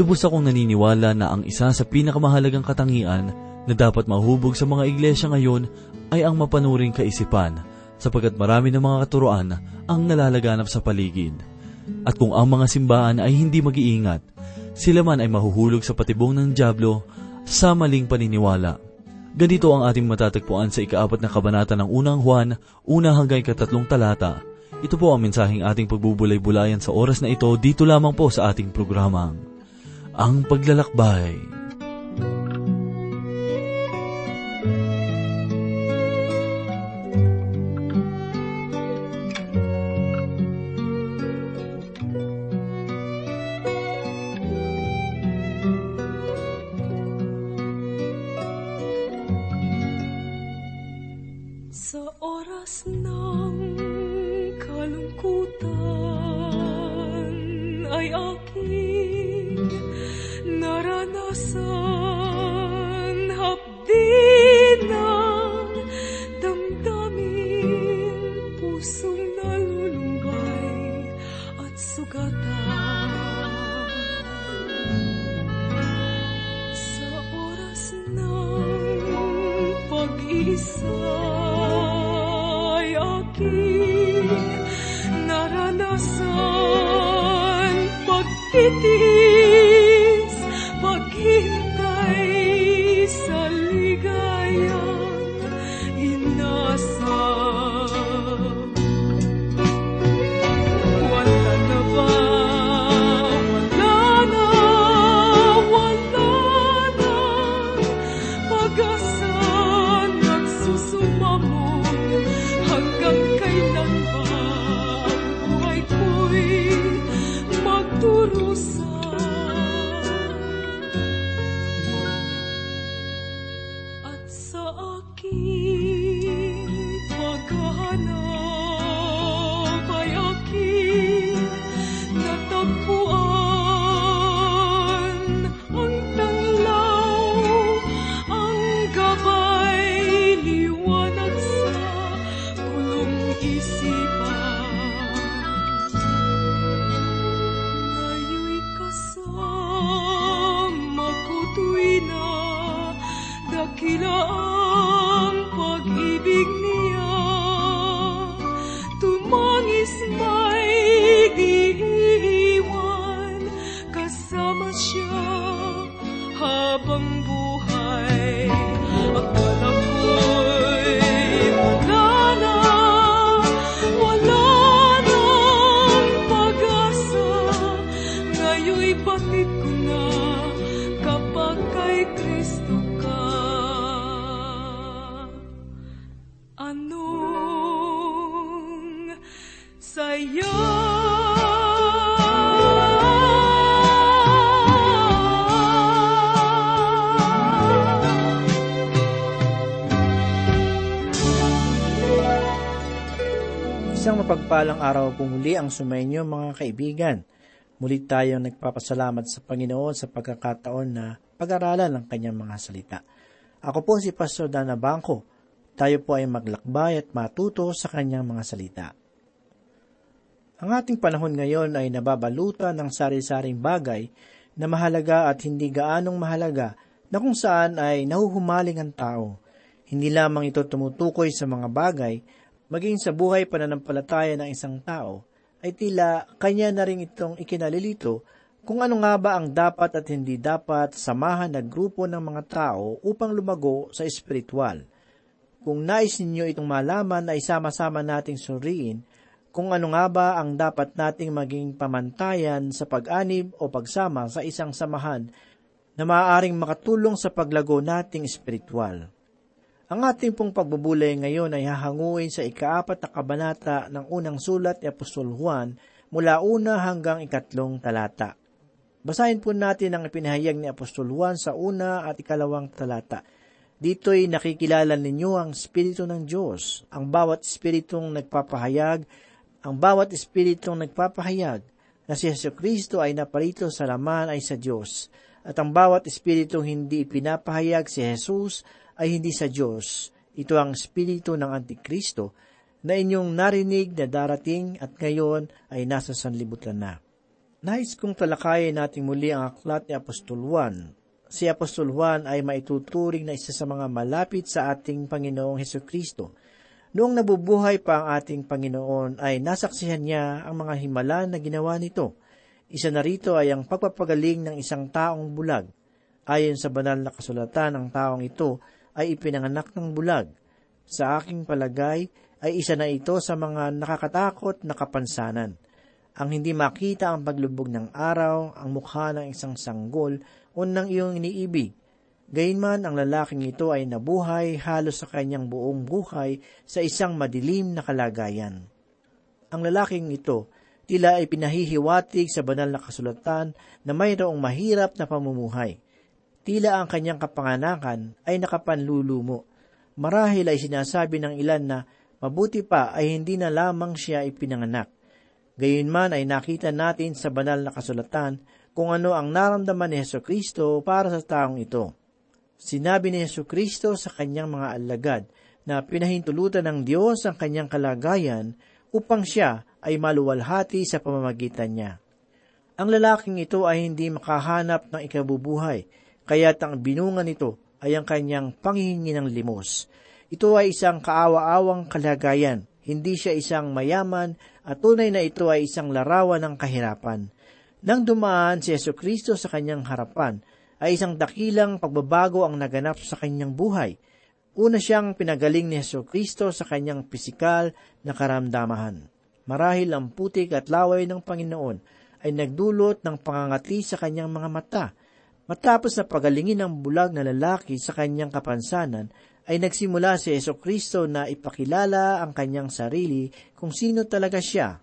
Lubos akong naniniwala na ang isa sa pinakamahalagang katangian na dapat mahubog sa mga iglesia ngayon ay ang mapanuring kaisipan sapagkat marami ng mga katuroan ang nalalaganap sa paligid. At kung ang mga simbahan ay hindi mag-iingat, sila man ay mahuhulog sa patibong ng Diablo sa maling paniniwala. Ganito ang ating matatagpuan sa ikaapat na kabanata ng unang Juan, una hanggang ikatatlong talata. Ito po ang mensaheng ating pagbubulay-bulayan sa oras na ito dito lamang po sa ating programang, Ang Paglalakbay. Sa oras ng kalungkutan ay aking Tumangis may mapagpalang araw po muli ang sumainyo mga kaibigan. Muli tayong nagpapasalamat sa Panginoon sa pagkakataon na pag-aralan ang kanyang mga salita. Ako po si Pastor Dana Bangko. Tayo po ay maglakbay at matuto sa kanyang mga salita. Ang ating panahon ngayon ay nababalutan ng sari-saring bagay na mahalaga at hindi gaanong mahalaga na kung saan ay nahuhumaling ang tao. Hindi lamang ito tumutukoy sa mga bagay, maging sa buhay pananampalataya ng isang tao, ay tila kanya na rin itong ikinalilito kung ano nga ba ang dapat at hindi dapat samahan na grupo ng mga tao upang lumago sa espiritual. Kung nais ninyo itong malaman ay sama-sama nating suriin kung ano nga ba ang dapat nating maging pamantayan sa pag-anib o pagsama sa isang samahan na maaaring makatulong sa paglago nating espiritual. Ang ating pong pagbubulay ngayon ay hahanguin sa ikaapat na kabanata ng unang sulat ni Apostol Juan mula una hanggang ikatlong talata. Basahin po natin ang ipinahayag ni Apostol Juan sa una at ikalawang talata. Dito'y nakikilala ninyo ang Espiritu ng Diyos, ang bawat Espiritong nagpapahayag, ang bawat Espiritong nagpapahayag na si Yesu Kristo ay naparito sa laman ay sa Diyos, at ang bawat Espiritong hindi ipinapahayag si Jesus ay hindi sa Diyos. Ito ang Espiritu ng Antikristo na inyong narinig na darating at ngayon ay nasa sanlibutan na. Nais kong talakayin natin muli ang aklat ni Apostol Juan. Si Apostol Juan ay maituturing na isa sa mga malapit sa ating Panginoong Heso Kristo. Noong nabubuhay pa ang ating Panginoon ay nasaksihan niya ang mga himala na ginawa nito. Isa na rito ay ang pagpapagaling ng isang taong bulag. Ayon sa banal na kasulatan, ang taong ito ay ipinanganak ng bulag. Sa aking palagay, ay isa na ito sa mga nakakatakot na kapansanan. Ang hindi makita ang paglubog ng araw, ang mukha ng isang sanggol o ng iyong iniibig. Gayunman ang lalaking ito ay nabuhay halos sa kanyang buong buhay sa isang madilim na kalagayan. Ang lalaking ito tila ay pinahihiwatig sa banal na kasulatan na mayroong mahirap na pamumuhay. Tila ang kanyang kapanganakan ay nakapanlulumo. Marahil ay sinasabi ng ilan na mabuti pa ay hindi na lamang siya ipinanganak. Gayunman ay nakita natin sa banal na kasulatan kung ano ang naramdaman ni Yeso Kristo para sa taong ito. Sinabi ni Yeso Kristo sa kanyang mga alagad na pinahintulutan ng Diyos ang kanyang kalagayan upang siya ay maluwalhati sa pamamagitan niya. Ang lalaking ito ay hindi makahanap ng ikabubuhay, kaya't ang binunga nito ay ang kanyang panghihingi ng limos. Ito ay isang kaawa-awang kalagayan, hindi siya isang mayaman at tunay na ito ay isang larawan ng kahirapan. Nang dumaan si Yeso Kristo sa kanyang harapan, ay isang dakilang pagbabago ang naganap sa kanyang buhay. Una siyang pinagaling ni Yeso Kristo sa kanyang pisikal na karamdamahan. Marahil ang putik at laway ng Panginoon ay nagdulot ng pangangati sa kanyang mga mata. Matapos na pagalingin ng bulag na lalaki sa kanyang kapansanan, ay nagsimula si Yeso Kristo na ipakilala ang kanyang sarili kung sino talaga siya.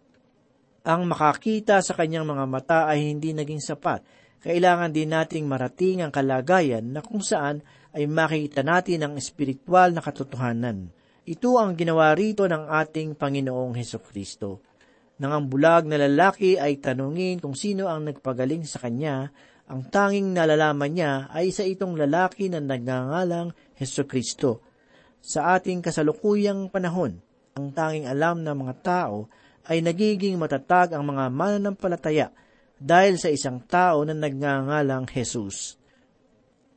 Ang makakita sa kanyang mga mata ay hindi naging sapat kailangan din nating marating ang kalagayan na kung saan ay makita natin ang espiritual na katotohanan. Ito ang ginawa rito ng ating Panginoong Heso Kristo. Nang ang bulag na lalaki ay tanungin kung sino ang nagpagaling sa kanya, ang tanging nalalaman niya ay isa itong lalaki na nagngangalang Heso Kristo. Sa ating kasalukuyang panahon, ang tanging alam ng mga tao ay nagiging matatag ang mga mananampalataya dahil sa isang tao na nagngangalang Jesus.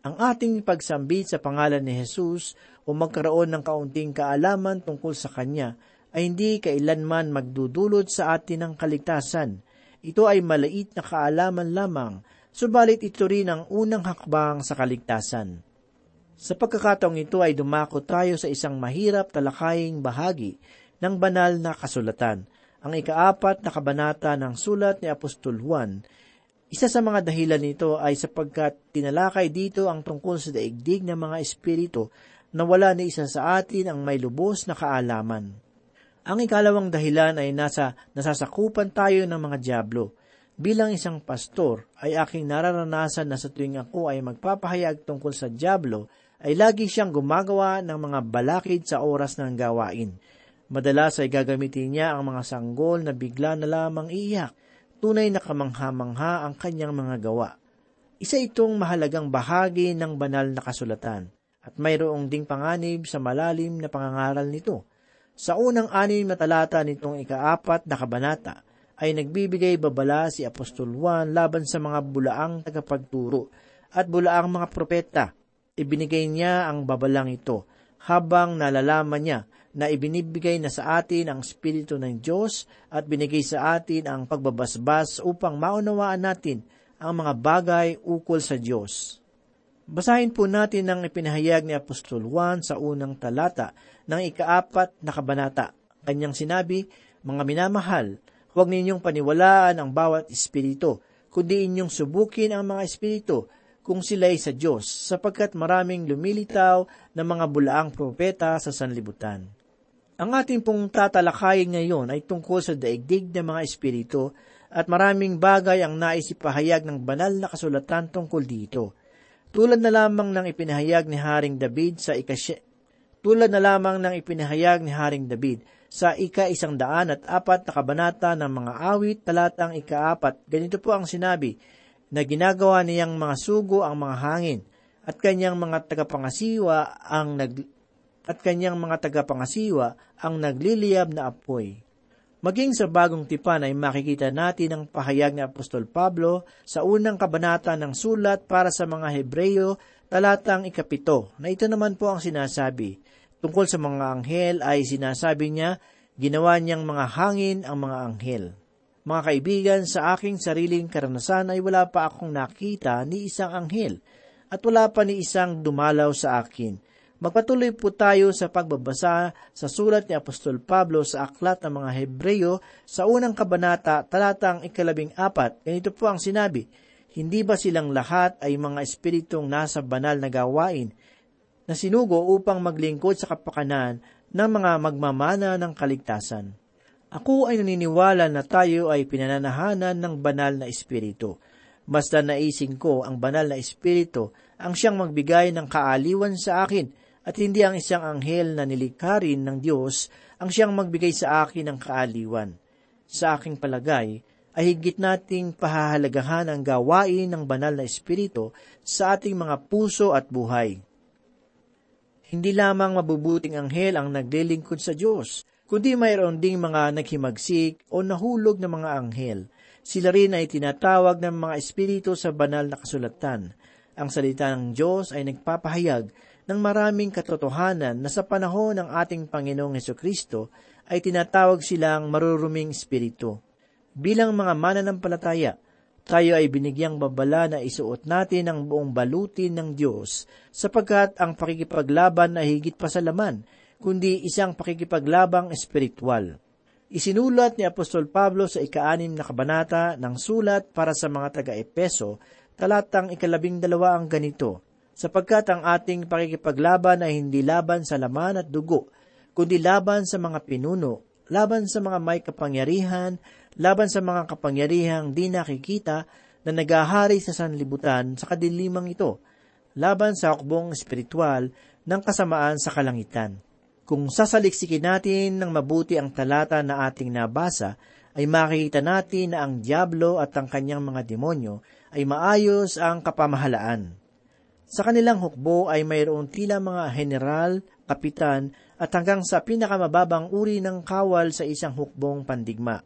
Ang ating pagsambit sa pangalan ni Jesus o magkaroon ng kaunting kaalaman tungkol sa Kanya ay hindi kailanman magdudulot sa atin ng kaligtasan. Ito ay malait na kaalaman lamang, subalit ito rin ang unang hakbang sa kaligtasan. Sa pagkakataong ito ay dumako tayo sa isang mahirap talakaying bahagi ng banal na kasulatan – ang ikaapat na kabanata ng sulat ni Apostol Juan. Isa sa mga dahilan nito ay sapagkat tinalakay dito ang tungkol sa daigdig ng mga espiritu na wala ni isa sa atin ang may lubos na kaalaman. Ang ikalawang dahilan ay nasa nasasakupan tayo ng mga diablo. Bilang isang pastor, ay aking nararanasan na sa tuwing ako ay magpapahayag tungkol sa diablo, ay lagi siyang gumagawa ng mga balakid sa oras ng gawain. Madalas ay gagamitin niya ang mga sanggol na bigla na lamang iiyak. Tunay na kamangha-mangha ang kanyang mga gawa. Isa itong mahalagang bahagi ng banal na kasulatan at mayroong ding panganib sa malalim na pangangaral nito. Sa unang anim na talata nitong ikaapat na kabanata ay nagbibigay babala si Apostol Juan laban sa mga bulaang tagapagturo at bulaang mga propeta. Ibinigay niya ang babalang ito habang nalalaman niya na ibinibigay na sa atin ang Espiritu ng Diyos at binigay sa atin ang pagbabasbas upang maunawaan natin ang mga bagay ukol sa Diyos. Basahin po natin ang ipinahayag ni Apostol Juan sa unang talata ng ikaapat na kabanata. Kanyang sinabi, Mga minamahal, huwag ninyong paniwalaan ang bawat espiritu, kundi inyong subukin ang mga espiritu kung sila'y sa Diyos, sapagkat maraming lumilitaw na mga bulaang propeta sa sanlibutan. Ang ating pong tatalakayin ngayon ay tungkol sa daigdig ng mga espiritu at maraming bagay ang naisipahayag ng banal na kasulatan tungkol dito. Tulad na lamang ng ipinahayag ni Haring David sa ikasy... Tulad na lamang ng ipinahayag ni Haring David sa ika-isang daan at apat na kabanata ng mga awit talatang ika-apat, ganito po ang sinabi, na ginagawa niyang mga sugo ang mga hangin, at kanyang mga tagapangasiwa ang nag at kanyang mga tagapangasiwa ang nagliliyab na apoy. Maging sa bagong tipan ay makikita natin ang pahayag ni Apostol Pablo sa unang kabanata ng sulat para sa mga Hebreyo, talatang ikapito, na ito naman po ang sinasabi. Tungkol sa mga anghel ay sinasabi niya, ginawa niyang mga hangin ang mga anghel. Mga kaibigan, sa aking sariling karanasan ay wala pa akong nakita ni isang anghel at wala pa ni isang dumalaw sa akin. Magpatuloy po tayo sa pagbabasa sa sulat ni Apostol Pablo sa aklat ng mga Hebreyo sa unang kabanata talatang ikalabing apat. Ganito po ang sinabi, Hindi ba silang lahat ay mga espiritong nasa banal na gawain na sinugo upang maglingkod sa kapakanan ng mga magmamana ng kaligtasan? Ako ay naniniwala na tayo ay pinananahanan ng banal na espiritu. Basta naising ko ang banal na espiritu ang siyang magbigay ng kaaliwan sa akin at hindi ang isang anghel na nilikha rin ng Diyos ang siyang magbigay sa akin ng kaaliwan. Sa aking palagay, ay higit nating pahahalagahan ang gawain ng banal na espiritu sa ating mga puso at buhay. Hindi lamang mabubuting anghel ang naglilingkod sa Diyos, kundi mayroon ding mga naghimagsik o nahulog na mga anghel. Sila rin ay tinatawag ng mga espiritu sa banal na kasulatan. Ang salita ng Diyos ay nagpapahayag ng maraming katotohanan na sa panahon ng ating Panginoong Heso Kristo ay tinatawag silang maruruming espiritu. Bilang mga mananampalataya, tayo ay binigyang babala na isuot natin ang buong balutin ng Diyos sapagkat ang pakikipaglaban ay higit pa sa laman, kundi isang pakikipaglabang espiritual. Isinulat ni Apostol Pablo sa ikaanim na kabanata ng sulat para sa mga taga-Epeso, talatang ikalabing dalawa ang ganito, sapagkat ang ating pakikipaglaban ay hindi laban sa laman at dugo, kundi laban sa mga pinuno, laban sa mga may kapangyarihan, laban sa mga kapangyarihang di nakikita na nagahari sa sanlibutan sa kadilimang ito, laban sa hukbong espiritual ng kasamaan sa kalangitan. Kung sasaliksikin natin ng mabuti ang talata na ating nabasa, ay makikita natin na ang Diablo at ang kanyang mga demonyo ay maayos ang kapamahalaan. Sa kanilang hukbo ay mayroon tila mga general, kapitan, at hanggang sa pinakamababang uri ng kawal sa isang hukbong pandigma.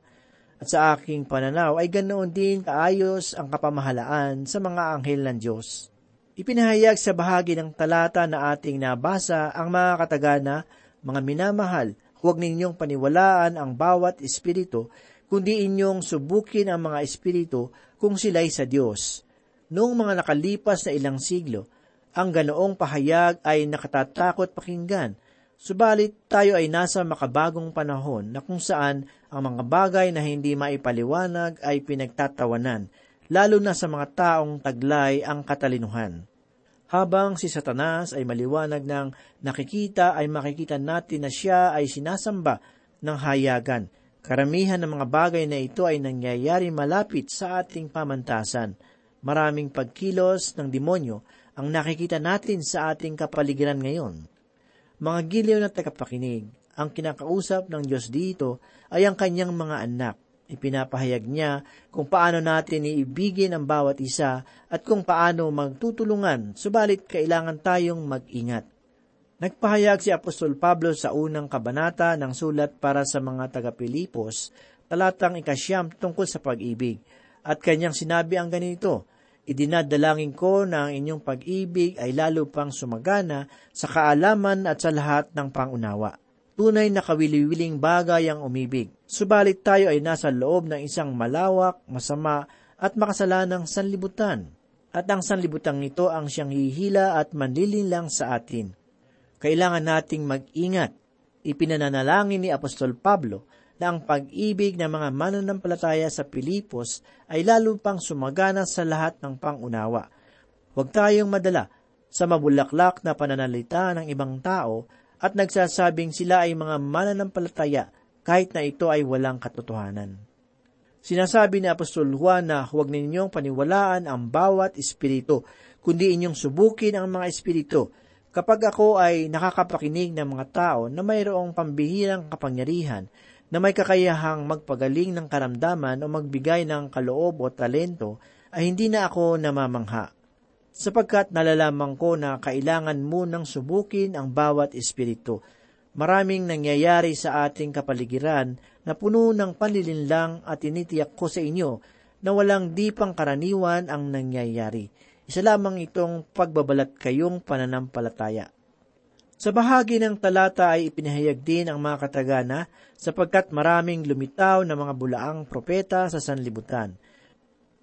At sa aking pananaw ay ganoon din kaayos ang kapamahalaan sa mga anghel ng Diyos. Ipinahayag sa bahagi ng talata na ating nabasa ang mga katagana, mga minamahal, huwag ninyong paniwalaan ang bawat espiritu, kundi inyong subukin ang mga espiritu kung sila'y sa Diyos. Noong mga nakalipas na ilang siglo, ang ganoong pahayag ay nakatatakot pakinggan, subalit tayo ay nasa makabagong panahon na kung saan ang mga bagay na hindi maipaliwanag ay pinagtatawanan, lalo na sa mga taong taglay ang katalinuhan. Habang si Satanas ay maliwanag ng nakikita ay makikita natin na siya ay sinasamba ng hayagan. Karamihan ng mga bagay na ito ay nangyayari malapit sa ating pamantasan. Maraming pagkilos ng demonyo ang nakikita natin sa ating kapaligiran ngayon. Mga giliw na tagapakinig, ang kinakausap ng Diyos dito ay ang kanyang mga anak. Ipinapahayag niya kung paano natin iibigin ang bawat isa at kung paano magtutulungan, subalit kailangan tayong mag-ingat. Nagpahayag si Apostol Pablo sa unang kabanata ng sulat para sa mga taga-Pilipos, talatang ikasyam tungkol sa pag-ibig. At kanyang sinabi ang ganito, Idinadalangin ko na ang inyong pag-ibig ay lalo pang sumagana sa kaalaman at sa lahat ng pangunawa. Tunay na kawili-wiling bagay ang umibig. Subalit tayo ay nasa loob ng isang malawak, masama at makasalanang sanlibutan. At ang sanlibutan nito ang siyang hihila at manlilinlang sa atin. Kailangan nating mag-ingat. Ipinananalangin ni Apostol Pablo na ang pag-ibig ng mga mananampalataya sa Pilipos ay lalo pang sumagana sa lahat ng pangunawa. Huwag tayong madala sa mabulaklak na pananalita ng ibang tao at nagsasabing sila ay mga mananampalataya kahit na ito ay walang katotohanan. Sinasabi ni Apostol Juan na huwag ninyong paniwalaan ang bawat espiritu, kundi inyong subukin ang mga espiritu. Kapag ako ay nakakapakinig ng mga tao na mayroong pambihirang kapangyarihan, na may kakayahang magpagaling ng karamdaman o magbigay ng kaloob o talento, ay hindi na ako namamangha. Sapagkat nalalaman ko na kailangan mo nang subukin ang bawat espiritu. Maraming nangyayari sa ating kapaligiran na puno ng panlilinlang at tinitiyak ko sa inyo na walang di pang karaniwan ang nangyayari. Isa lamang itong pagbabalat kayong pananampalataya. Sa bahagi ng talata ay ipinahayag din ang mga katagana sapagkat maraming lumitaw na mga bulaang propeta sa sanlibutan.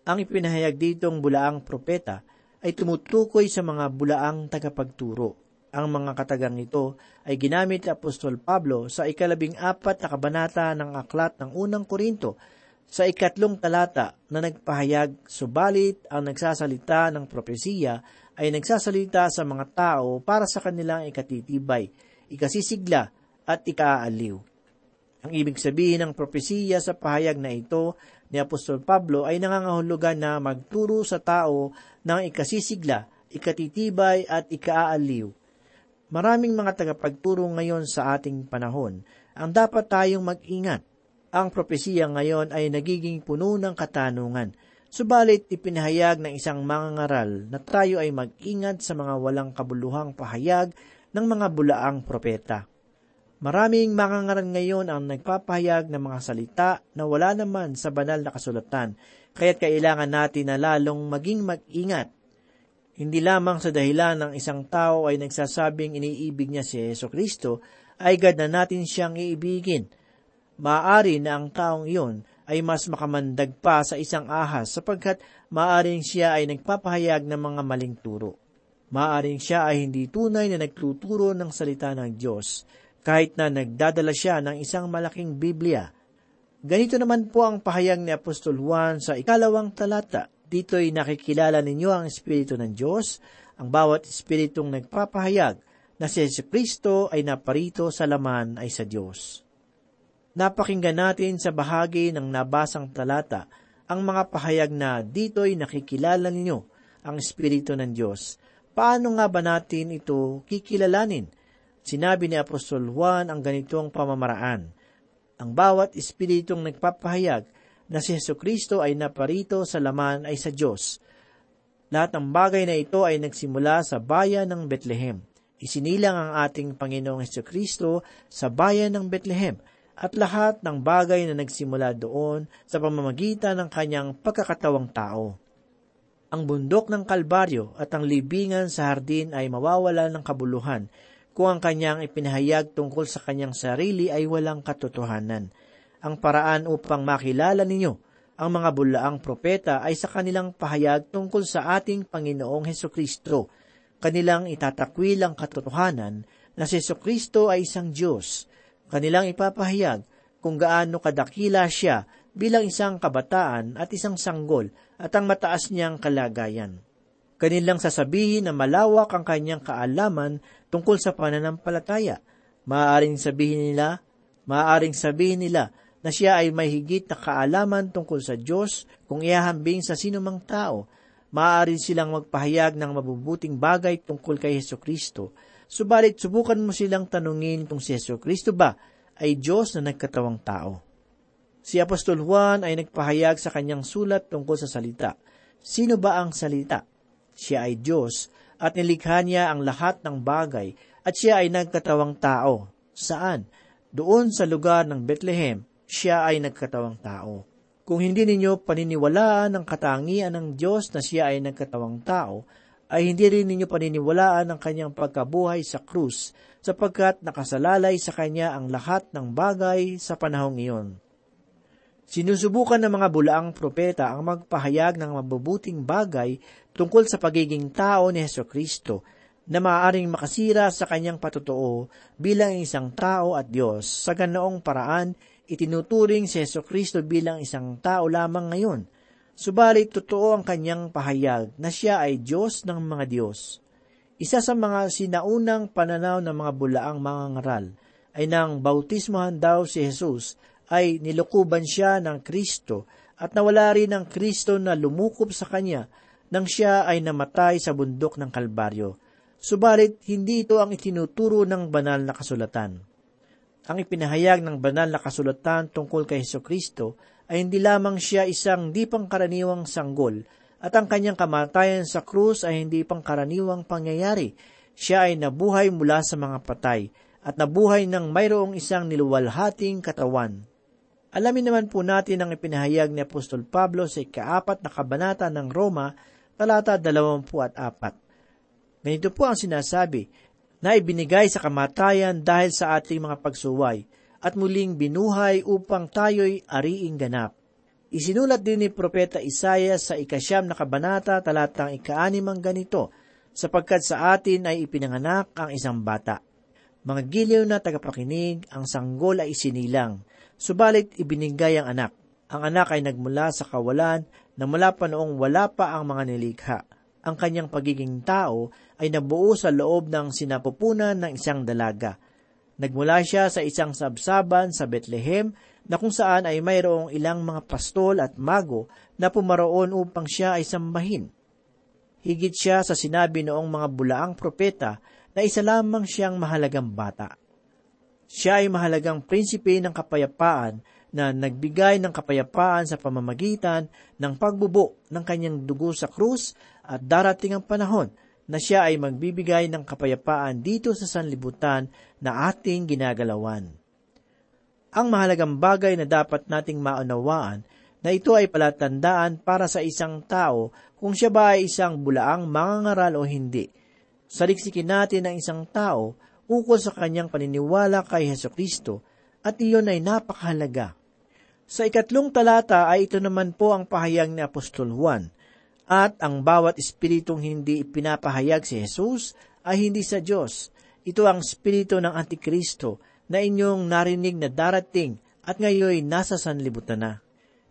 Ang ipinahayag ditong bulaang propeta ay tumutukoy sa mga bulaang tagapagturo. Ang mga katagang ito ay ginamit ni Apostol Pablo sa ikalabing apat na kabanata ng aklat ng unang Korinto sa ikatlong talata na nagpahayag, subalit ang nagsasalita ng propesiya ay nagsasalita sa mga tao para sa kanilang ikatitibay, ikasisigla at ikaaliw. Ang ibig sabihin ng propesiya sa pahayag na ito ni Apostol Pablo ay nangangahulugan na magturo sa tao ng ikasisigla, ikatitibay at ikaaliw. Maraming mga tagapagturo ngayon sa ating panahon ang dapat tayong mag-ingat ang propesiya ngayon ay nagiging puno ng katanungan. Subalit ipinahayag ng isang mangangaral na tayo ay mag-ingat sa mga walang kabuluhang pahayag ng mga bulaang propeta. Maraming mangangaral ngayon ang nagpapahayag ng mga salita na wala naman sa banal na kasulatan, kaya't kailangan natin na lalong maging mag-ingat. Hindi lamang sa dahilan ng isang tao ay nagsasabing iniibig niya si Yeso Kristo, ay gad na natin siyang iibigin – maaari na ang taong iyon ay mas makamandag pa sa isang ahas sapagkat maaring siya ay nagpapahayag ng mga maling turo. Maaring siya ay hindi tunay na nagtuturo ng salita ng Diyos, kahit na nagdadala siya ng isang malaking Biblia. Ganito naman po ang pahayag ni Apostol Juan sa ikalawang talata. Dito'y nakikilala ninyo ang Espiritu ng Diyos, ang bawat Espiritong nagpapahayag na si Kristo ay naparito sa laman ay sa Diyos. Napakinggan natin sa bahagi ng nabasang talata ang mga pahayag na dito'y nakikilala ninyo ang Espiritu ng Diyos. Paano nga ba natin ito kikilalanin? Sinabi ni Apostol Juan ang ganitong pamamaraan. Ang bawat Espiritong nagpapahayag na si Yesu Kristo ay naparito sa laman ay sa Diyos. Lahat ng bagay na ito ay nagsimula sa bayan ng Bethlehem. Isinilang ang ating Panginoong Heso Kristo sa bayan ng Bethlehem at lahat ng bagay na nagsimula doon sa pamamagitan ng kanyang pagkakatawang tao. Ang bundok ng Kalbaryo at ang libingan sa hardin ay mawawala ng kabuluhan kung ang kanyang ipinahayag tungkol sa kanyang sarili ay walang katotohanan. Ang paraan upang makilala ninyo ang mga bulaang propeta ay sa kanilang pahayag tungkol sa ating Panginoong Heso Kristo. Kanilang itatakwil ang katotohanan na si Kristo ay isang Diyos kanilang ipapahayag kung gaano kadakila siya bilang isang kabataan at isang sanggol at ang mataas niyang kalagayan. Kanilang sasabihin na malawak ang kanyang kaalaman tungkol sa pananampalataya. Maaaring sabihin nila, maaaring sabihin nila na siya ay may higit na kaalaman tungkol sa Diyos kung ihahambing sa sinumang tao. Maaari silang magpahayag ng mabubuting bagay tungkol kay Heso Kristo Subalit subukan mo silang tanungin kung si Yeso Kristo ba ay Diyos na nagkatawang tao. Si Apostol Juan ay nagpahayag sa kanyang sulat tungkol sa salita. Sino ba ang salita? Siya ay Diyos at nilikha niya ang lahat ng bagay at siya ay nagkatawang tao. Saan? Doon sa lugar ng Bethlehem, siya ay nagkatawang tao. Kung hindi ninyo paniniwalaan ang katangian ng Diyos na siya ay nagkatawang tao, ay hindi rin ninyo paniniwalaan ang kanyang pagkabuhay sa krus sapagkat nakasalalay sa kanya ang lahat ng bagay sa panahong iyon. Sinusubukan ng mga bulaang propeta ang magpahayag ng mabubuting bagay tungkol sa pagiging tao ni Heso Kristo na maaaring makasira sa kanyang patotoo bilang isang tao at Diyos. Sa ganoong paraan, itinuturing si Heso Kristo bilang isang tao lamang ngayon – Subalit totoo ang kanyang pahayag na siya ay Diyos ng mga Diyos. Isa sa mga sinaunang pananaw ng mga bulaang mga ngaral ay nang bautismohan daw si Jesus ay nilukuban siya ng Kristo at nawala rin ng Kristo na lumukob sa kanya nang siya ay namatay sa bundok ng Kalbaryo. Subalit, hindi ito ang itinuturo ng banal na kasulatan. Ang ipinahayag ng banal na kasulatan tungkol kay Heso Kristo ay hindi lamang siya isang di pangkaraniwang sanggol at ang kanyang kamatayan sa krus ay hindi pangkaraniwang pangyayari. Siya ay nabuhay mula sa mga patay at nabuhay ng mayroong isang niluwalhating katawan. Alamin naman po natin ang ipinahayag ni Apostol Pablo sa ikaapat na kabanata ng Roma, talata 24. Ganito po ang sinasabi, na ibinigay sa kamatayan dahil sa ating mga pagsuway, at muling binuhay upang tayo'y ariing ganap. Isinulat din ni Propeta Isaiah sa ikasyam na kabanata talatang ikaanim ang ganito, sapagkat sa atin ay ipinanganak ang isang bata. Mga giliw na tagapakinig, ang sanggol ay isinilang, subalit ibinigay ang anak. Ang anak ay nagmula sa kawalan na mula pa noong wala pa ang mga nilikha. Ang kanyang pagiging tao ay nabuo sa loob ng sinapupunan ng isang dalaga. Nagmula siya sa isang sabsaban sa Bethlehem na kung saan ay mayroong ilang mga pastol at mago na pumaroon upang siya ay sambahin. Higit siya sa sinabi noong mga bulaang propeta na isa lamang siyang mahalagang bata. Siya ay mahalagang prinsipe ng kapayapaan na nagbigay ng kapayapaan sa pamamagitan ng pagbubo ng kanyang dugo sa krus at darating ang panahon na siya ay magbibigay ng kapayapaan dito sa sanlibutan na ating ginagalawan. Ang mahalagang bagay na dapat nating maunawaan na ito ay palatandaan para sa isang tao kung siya ba ay isang bulaang mangangaral o hindi. Saliksikin natin ang isang tao ukol sa kanyang paniniwala kay Heso Kristo at iyon ay napakahalaga. Sa ikatlong talata ay ito naman po ang pahayag ni Apostol Juan, at ang bawat espiritong hindi ipinapahayag si Jesus ay hindi sa Diyos. Ito ang espiritu ng Antikristo na inyong narinig na darating at ngayon nasa sanlibutan na.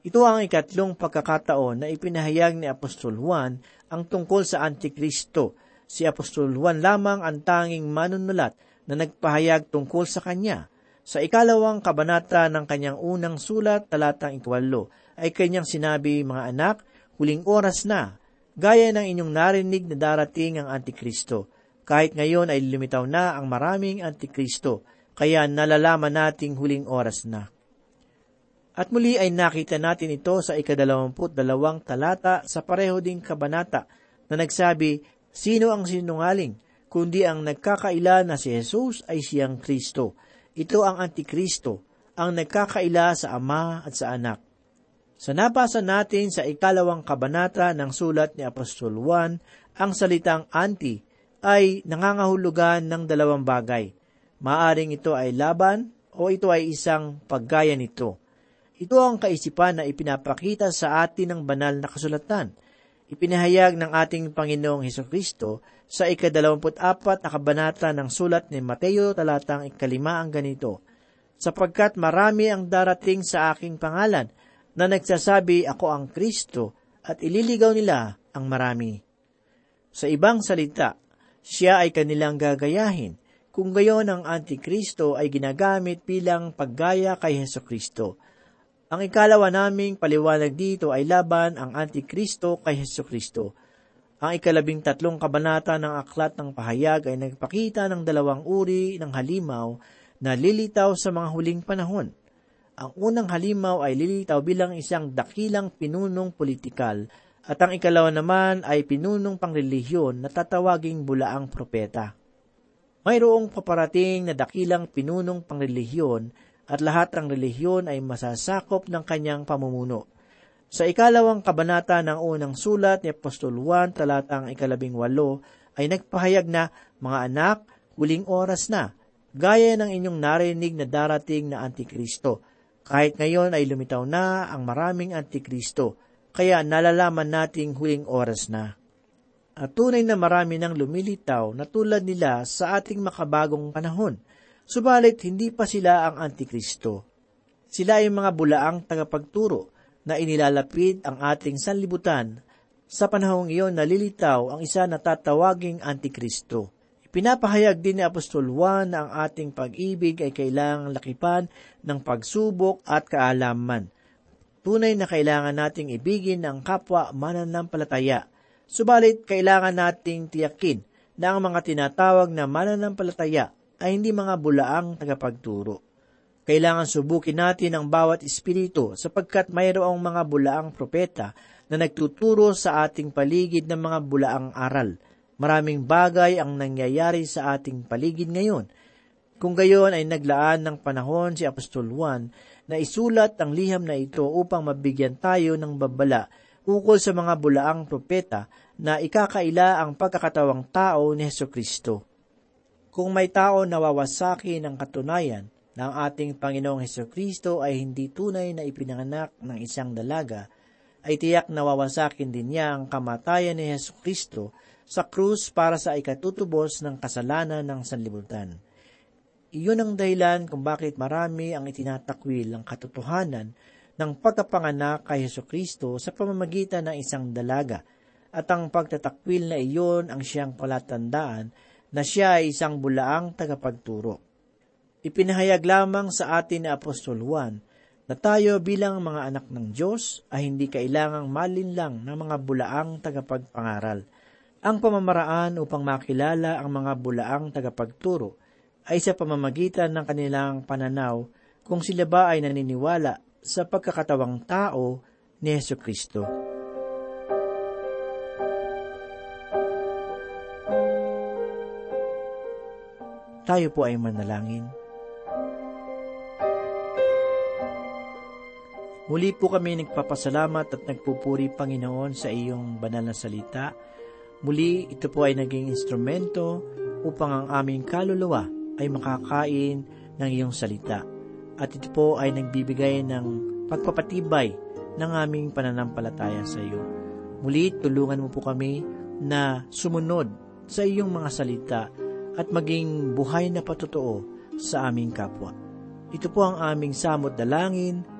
Ito ang ikatlong pagkakataon na ipinahayag ni Apostol Juan ang tungkol sa Antikristo. Si Apostol Juan lamang ang tanging manunulat na nagpahayag tungkol sa kanya. Sa ikalawang kabanata ng kanyang unang sulat, talatang ikwalo, ay kanyang sinabi, mga anak, huling oras na, gaya ng inyong narinig na darating ang Antikristo. Kahit ngayon ay lumitaw na ang maraming Antikristo, kaya nalalaman nating huling oras na. At muli ay nakita natin ito sa ikadalawamput dalawang talata sa pareho ding kabanata na nagsabi, Sino ang sinungaling, kundi ang nagkakaila na si Jesus ay siyang Kristo. Ito ang Antikristo, ang nagkakaila sa Ama at sa Anak. Sa nabasa natin sa ikalawang kabanata ng sulat ni Apostol Juan, ang salitang anti ay nangangahulugan ng dalawang bagay. Maaring ito ay laban o ito ay isang paggaya nito. Ito ang kaisipan na ipinapakita sa atin ng banal na kasulatan. Ipinahayag ng ating Panginoong Heso Kristo sa ikadalawamput apat na kabanata ng sulat ni Mateo talatang ikalima ang ganito, sapagkat marami ang darating sa aking pangalan na nagsasabi ako ang Kristo at ililigaw nila ang marami. Sa ibang salita, siya ay kanilang gagayahin, kung gayon ang Antikristo ay ginagamit bilang paggaya kay Heso Kristo. Ang ikalawa naming paliwanag dito ay laban ang Antikristo kay Heso Kristo. Ang ikalabing tatlong kabanata ng Aklat ng Pahayag ay nagpakita ng dalawang uri ng halimaw na lilitaw sa mga huling panahon. Ang unang halimaw ay lilitaw bilang isang dakilang pinunong politikal at ang ikalawa naman ay pinunong pangrelihiyon na tatawaging bulaang propeta. Mayroong paparating na dakilang pinunong pangrelihiyon at lahat ng relihiyon ay masasakop ng kanyang pamumuno. Sa ikalawang kabanata ng unang sulat ni Apostol Juan, talatang ikalabing walo, ay nagpahayag na, mga anak, huling oras na, gaya ng inyong narinig na darating na Antikristo. Kahit ngayon ay lumitaw na ang maraming Antikristo, kaya nalalaman nating huling oras na. At tunay na marami nang lumilitaw na tulad nila sa ating makabagong panahon – Subalit, hindi pa sila ang Antikristo. Sila ay mga bulaang tagapagturo na inilalapid ang ating sanlibutan. Sa panahong iyon, nalilitaw ang isa na tatawaging Antikristo. Pinapahayag din ni Apostol Juan na ang ating pag-ibig ay kailangang lakipan ng pagsubok at kaalaman. Tunay na kailangan nating ibigin ang kapwa mananampalataya. Subalit, kailangan nating tiyakin na ang mga tinatawag na mananampalataya ay hindi mga bulaang tagapagturo. Kailangan subukin natin ang bawat espiritu sapagkat mayroong mga bulaang propeta na nagtuturo sa ating paligid ng mga bulaang aral. Maraming bagay ang nangyayari sa ating paligid ngayon. Kung gayon ay naglaan ng panahon si Apostol Juan na isulat ang liham na ito upang mabigyan tayo ng babala ukol sa mga bulaang propeta na ikakaila ang pagkakatawang tao ni Heso Kristo. Kung may tao nawawasaki ng katunayan na ang ating Panginoong Heso Kristo ay hindi tunay na ipinanganak ng isang dalaga, ay tiyak nawawasakin din niya ang kamatayan ni Heso Kristo sa krus para sa ikatutubos ng kasalanan ng sanlibutan. Iyon ang dahilan kung bakit marami ang itinatakwil ng katotohanan ng pagkapanganak kay Heso Kristo sa pamamagitan ng isang dalaga at ang pagtatakwil na iyon ang siyang palatandaan na siya ay isang bulaang tagapagturo. Ipinahayag lamang sa atin ni Apostol Juan na tayo bilang mga anak ng Diyos ay hindi kailangang malinlang ng mga bulaang tagapagpangaral. Ang pamamaraan upang makilala ang mga bulaang tagapagturo ay sa pamamagitan ng kanilang pananaw kung sila ba ay naniniwala sa pagkakatawang tao ni Yesu Kristo. Tayo po ay manalangin. Muli po kami nagpapasalamat at nagpupuri Panginoon sa iyong banal na salita. Muli ito po ay naging instrumento upang ang aming kaluluwa ay makakain ng iyong salita. At ito po ay nagbibigay ng pagpapatibay ng aming pananampalataya sa iyo. Muli, tulungan mo po kami na sumunod sa iyong mga salita at maging buhay na patotoo sa aming kapwa. Ito po ang aming samot dalangin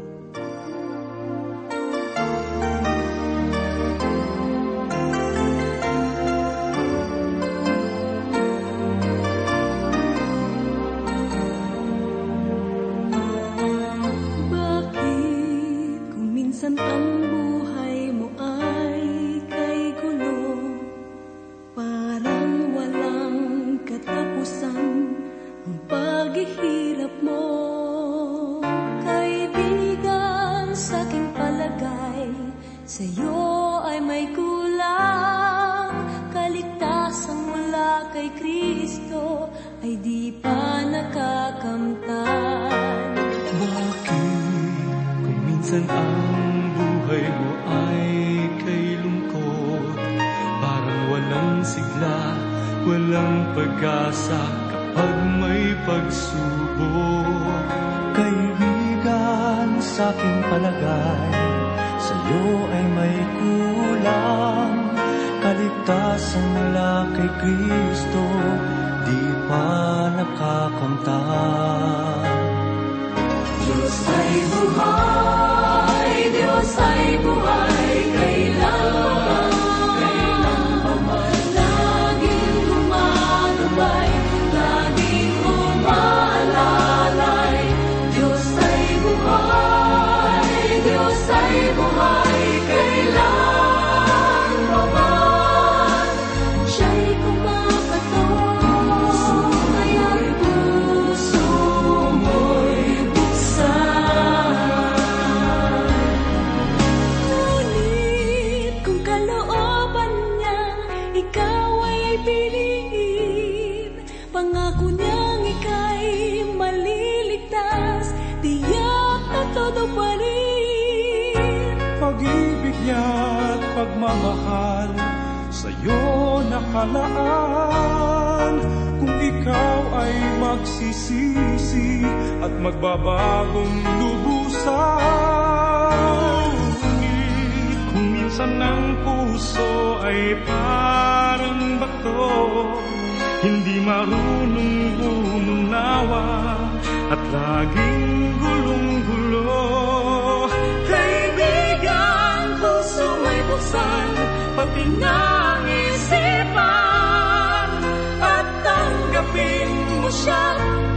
Nakalaan kung ikaw ay magsisisi at magbabagong lubusan. Kung minsan ang puso ay parang bato hindi marunong umunawa at laging gulong-gulo. Kaibigan, puso may buksan, pati nga 生